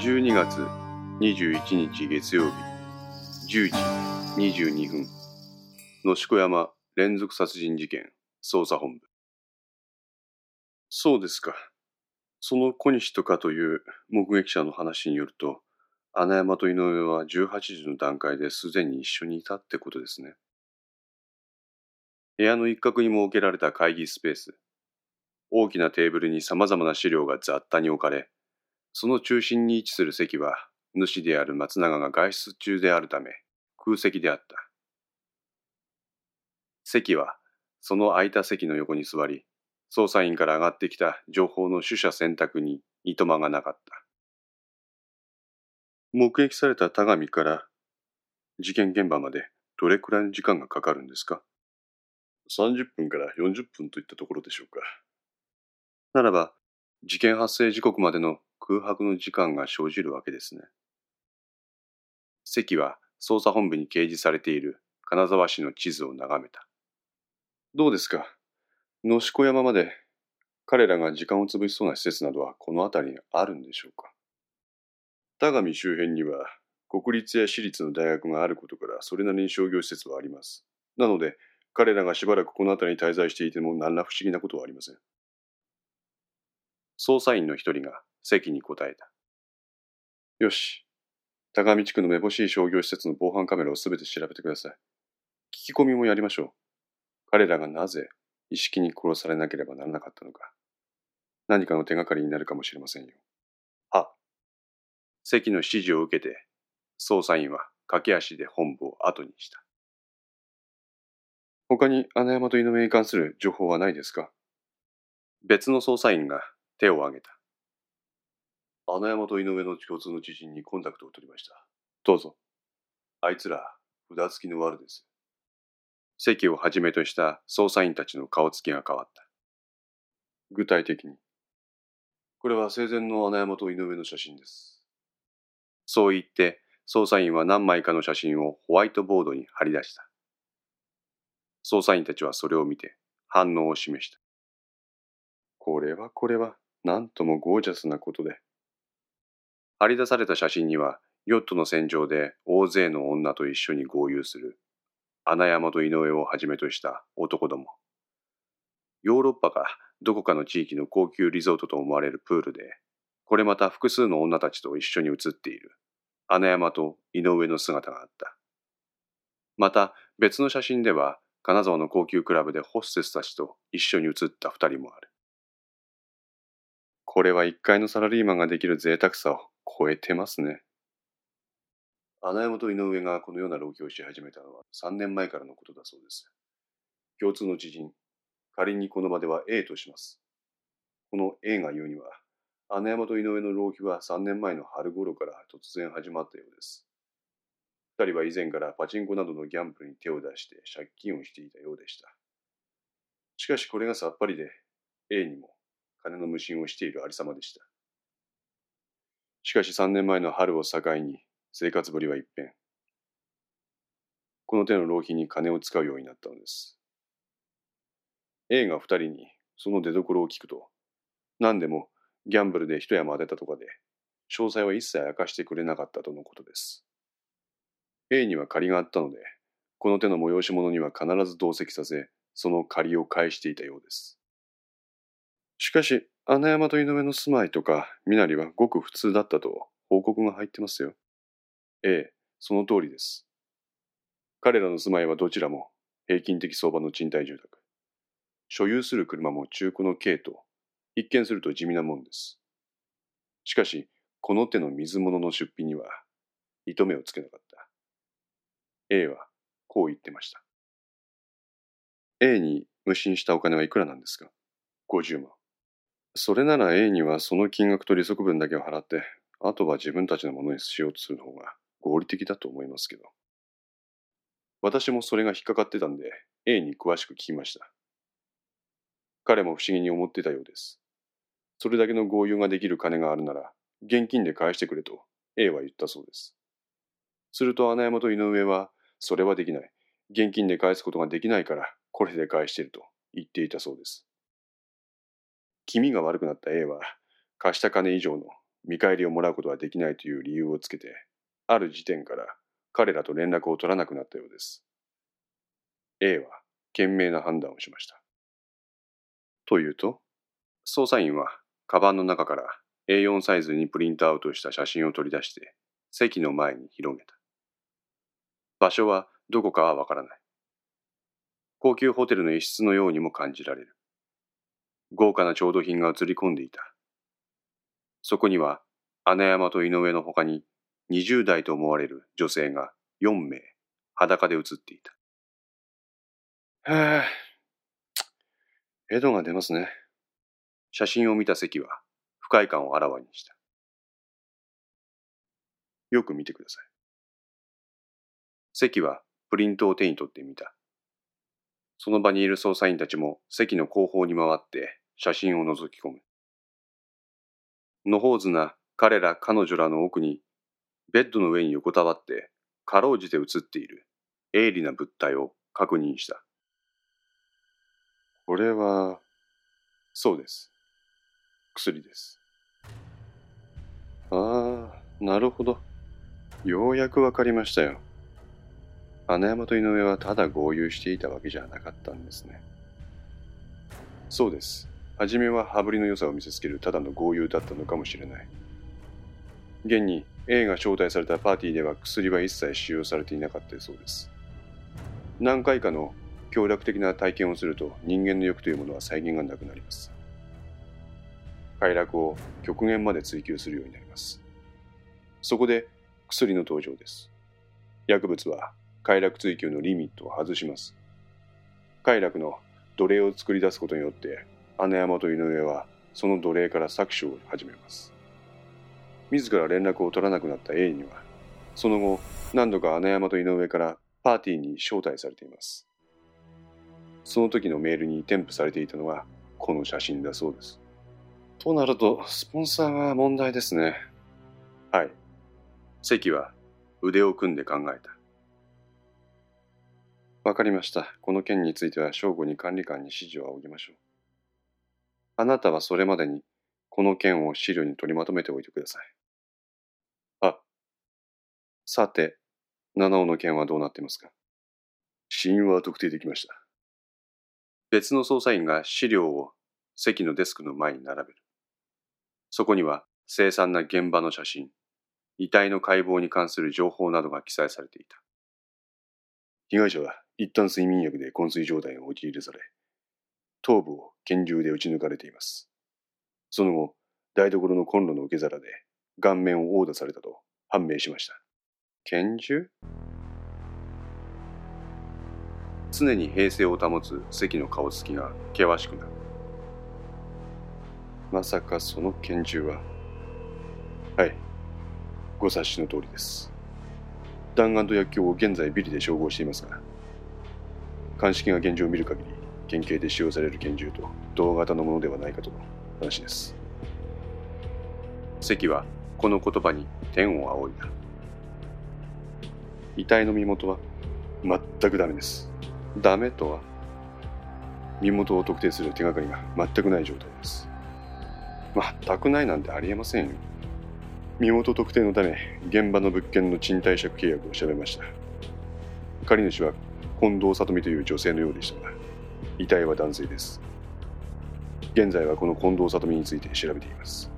12月21日月曜日10時22分野子山連続殺人事件捜査本部。そうですか。その小西とかという目撃者の話によると穴山と井上は18時の段階ですでに一緒にいたってことですね。部屋の一角に設けられた会議スペース。大きなテーブルに様々な資料が雑多に置かれその中心に位置する席は主である松永が外出中であるため空席であった。席はその空いた席の横に座り捜査員から上がってきた情報の取捨選択にいとまがなかった。目撃された田上から事件現場までどれくらいの時間がかかるんですか？30分から40分といったところでしょうか。ならば事件発生時刻までの空白の時間が生じるわけですね。関は捜査本部に掲示されている金沢市の地図を眺めた。どうですか？野子山まで彼らが時間を潰しそうな施設などはこの辺りにあるんでしょうか？田上周辺には国立や私立の大学があることからそれなりに商業施設はあります。なので彼らがしばらくこの辺りに滞在していても何ら不思議なことはありません。捜査員の一人が席に答えた。よし。高見地区のめぼしい商業施設の防犯カメラをすべて調べてください。聞き込みもやりましょう。彼らがなぜ意識に殺されなければならなかったのか。何かの手がかりになるかもしれませんよ。は。席の指示を受けて、捜査員は駆け足で本部を後にした。他に穴山と井上に関する情報はないですか？別の捜査員が手を挙げた。穴山と井上の共通の知人にコンタクトを取りました。どうぞ。あいつら、札付きの悪です。席をはじめとした捜査員たちの顔つきが変わった。具体的に。これは生前の穴山と井上の写真です。そう言って、捜査員は何枚かの写真をホワイトボードに貼り出した。捜査員たちはそれを見て反応を示した。これはこれは、なんともゴージャスなことで。張り出された写真には、ヨットの戦場で大勢の女と一緒に合流する、穴山と井上をはじめとした男ども。ヨーロッパかどこかの地域の高級リゾートと思われるプールで、これまた複数の女たちと一緒に写っている、穴山と井上の姿があった。また別の写真では、金沢の高級クラブでホステスたちと一緒に写った二人もある。これは一階のサラリーマンができる贅沢さを超えてますね。穴山と井上がこのような浪費をし始めたのは3年前からのことだそうです。共通の知人、仮にこの場では A とします。この A が言うには、穴山と井上の浪費は3年前の春頃から突然始まったようです。二人は以前からパチンコなどのギャンブルに手を出して借金をしていたようでした。しかしこれがさっぱりで A にも金の無心をしているありさまでした。しかし3年前の春を境に生活ぶりは一変。この手の浪費に金を使うようになったのです。A が二人にその出所を聞くと、何でもギャンブルで一山当てたとかで、詳細は一切明かしてくれなかったとのことです。A には借りがあったので、この手の催し物には必ず同席させ、その借りを返していたようです。しかし、穴山と井上の住まいとか身なりはごく普通だったと報告が入ってますよ。ええ、その通りです。彼らの住まいはどちらも平均的相場の賃貸住宅。所有する車も中古の軽と、一見すると地味なもんです。しかし、この手の水物の出費には、糸目をつけなかった。A はこう言ってました。A に無心したお金はいくらなんですか ?50 万。それなら A にはその金額と利息分だけを払って、あとは自分たちのものにしようとする方が合理的だと思いますけど。私もそれが引っかかってたんで、A に詳しく聞きました。彼も不思議に思ってたようです。それだけの合流ができる金があるなら、現金で返してくれと A は言ったそうです。すると穴山と井上は、それはできない。現金で返すことができないから、これで返していると言っていたそうです。気味が悪くなった A は、貸した金以上の見返りをもらうことはできないという理由をつけて、ある時点から彼らと連絡を取らなくなったようです。A は賢明な判断をしました。というと、捜査員はカバンの中から A4 サイズにプリントアウトした写真を取り出して席の前に広げた。場所はどこかはわからない。高級ホテルの一室のようにも感じられる。豪華な調度品が映り込んでいた。そこには穴山と井上の他に20代と思われる女性が4名裸で写っていた。へえ、江戸が出ますね。写真を見た関は不快感をあらわにした。よく見てください。関はプリントを手に取ってみた。その場にいる捜査員たちも席の後方に回って写真を覗き込む。のほうずな彼ら彼女らの奥にベッドの上に横たわってかろうじて写っている鋭利な物体を確認した。これは、そうです。薬です。ああ、なるほど。ようやくわかりましたよ。穴山と井上はただ合流していたわけじゃなかったんですね。そうです。初めは羽振りの良さを見せつけるただの合流だったのかもしれない。現に A が招待されたパーティーでは薬は一切使用されていなかったそうです。何回かの協力的な体験をすると人間の欲というものは再現がなくなります。快楽を極限まで追求するようになります。そこで薬の登場です。薬物は快楽追求のリミットを外します。快楽の奴隷を作り出すことによって姉山と井上はその奴隷から搾取を始めます。自ら連絡を取らなくなった A にはその後何度か姉山と井上からパーティーに招待されています。その時のメールに添付されていたのはこの写真だそうです。となると、スポンサーが問題ですね。はい。関は腕を組んで考えた。わかりました。この件については正午に管理官に指示を仰ぎましょう。あなたはそれまでにこの件を資料に取りまとめておいてください。あ、さて、七尾の件はどうなっていますか？死因は特定できました。別の捜査員が資料を席のデスクの前に並べる。そこには凄惨な現場の写真、遺体の解剖に関する情報などが記載されていた。被害者は一旦睡眠薬で昏睡状態に陥れされ、頭部を拳銃で撃ち抜かれています。その後、台所のコンロの受け皿で顔面を殴打されたと判明しました。拳銃？常に平静を保つ関の顔つきが険しくなる。まさかその拳銃は？はい。ご察しの通りです。弾丸と薬莢を現在ビリで照合していますが、鑑識が現状を見る限り、県警で使用される拳銃と同型のものではないかとの話です。関はこの言葉に天を仰いだ。遺体の身元は全くダメです。ダメとは身元を特定する手がかりが全くない状態です。全くないなんてありえませんよ。身元特定のため、現場の物件の賃貸借契約を調べました。借り主は近藤里美という女性のようでしたが、遺体は男性です。現在はこの近藤里美について調べています。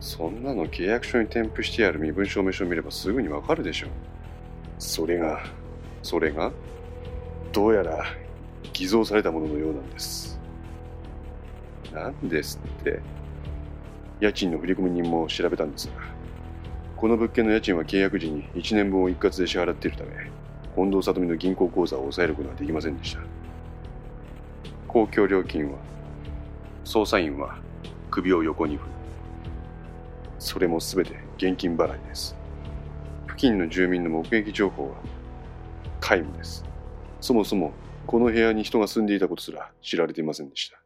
そんなの契約書に添付してある身分証明書を見ればすぐにわかるでしょう。それが、それがどうやら偽造されたもののようなんです。なんですって。家賃の振込人も調べたんですが、この物件の家賃は契約時に1年分を一括で支払っているため、近藤里美の銀行口座を抑えることはできませんでした。公共料金は、捜査員は首を横に振る。それも全て現金払いです。付近の住民の目撃情報は皆無です。そもそもこの部屋に人が住んでいたことすら知られていませんでした。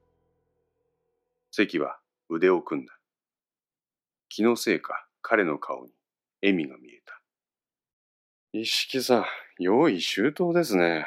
関は腕を組んだ。気のせいか彼の顔に笑みが見えた。一色さん、用意周到ですね。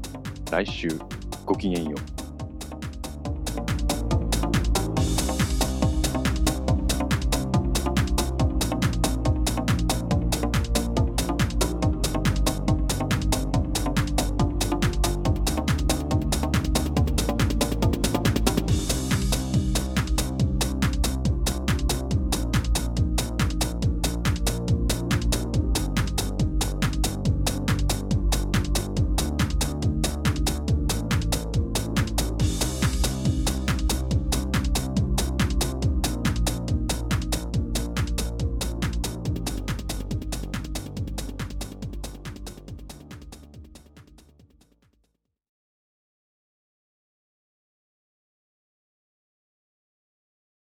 来週ごきげんよう。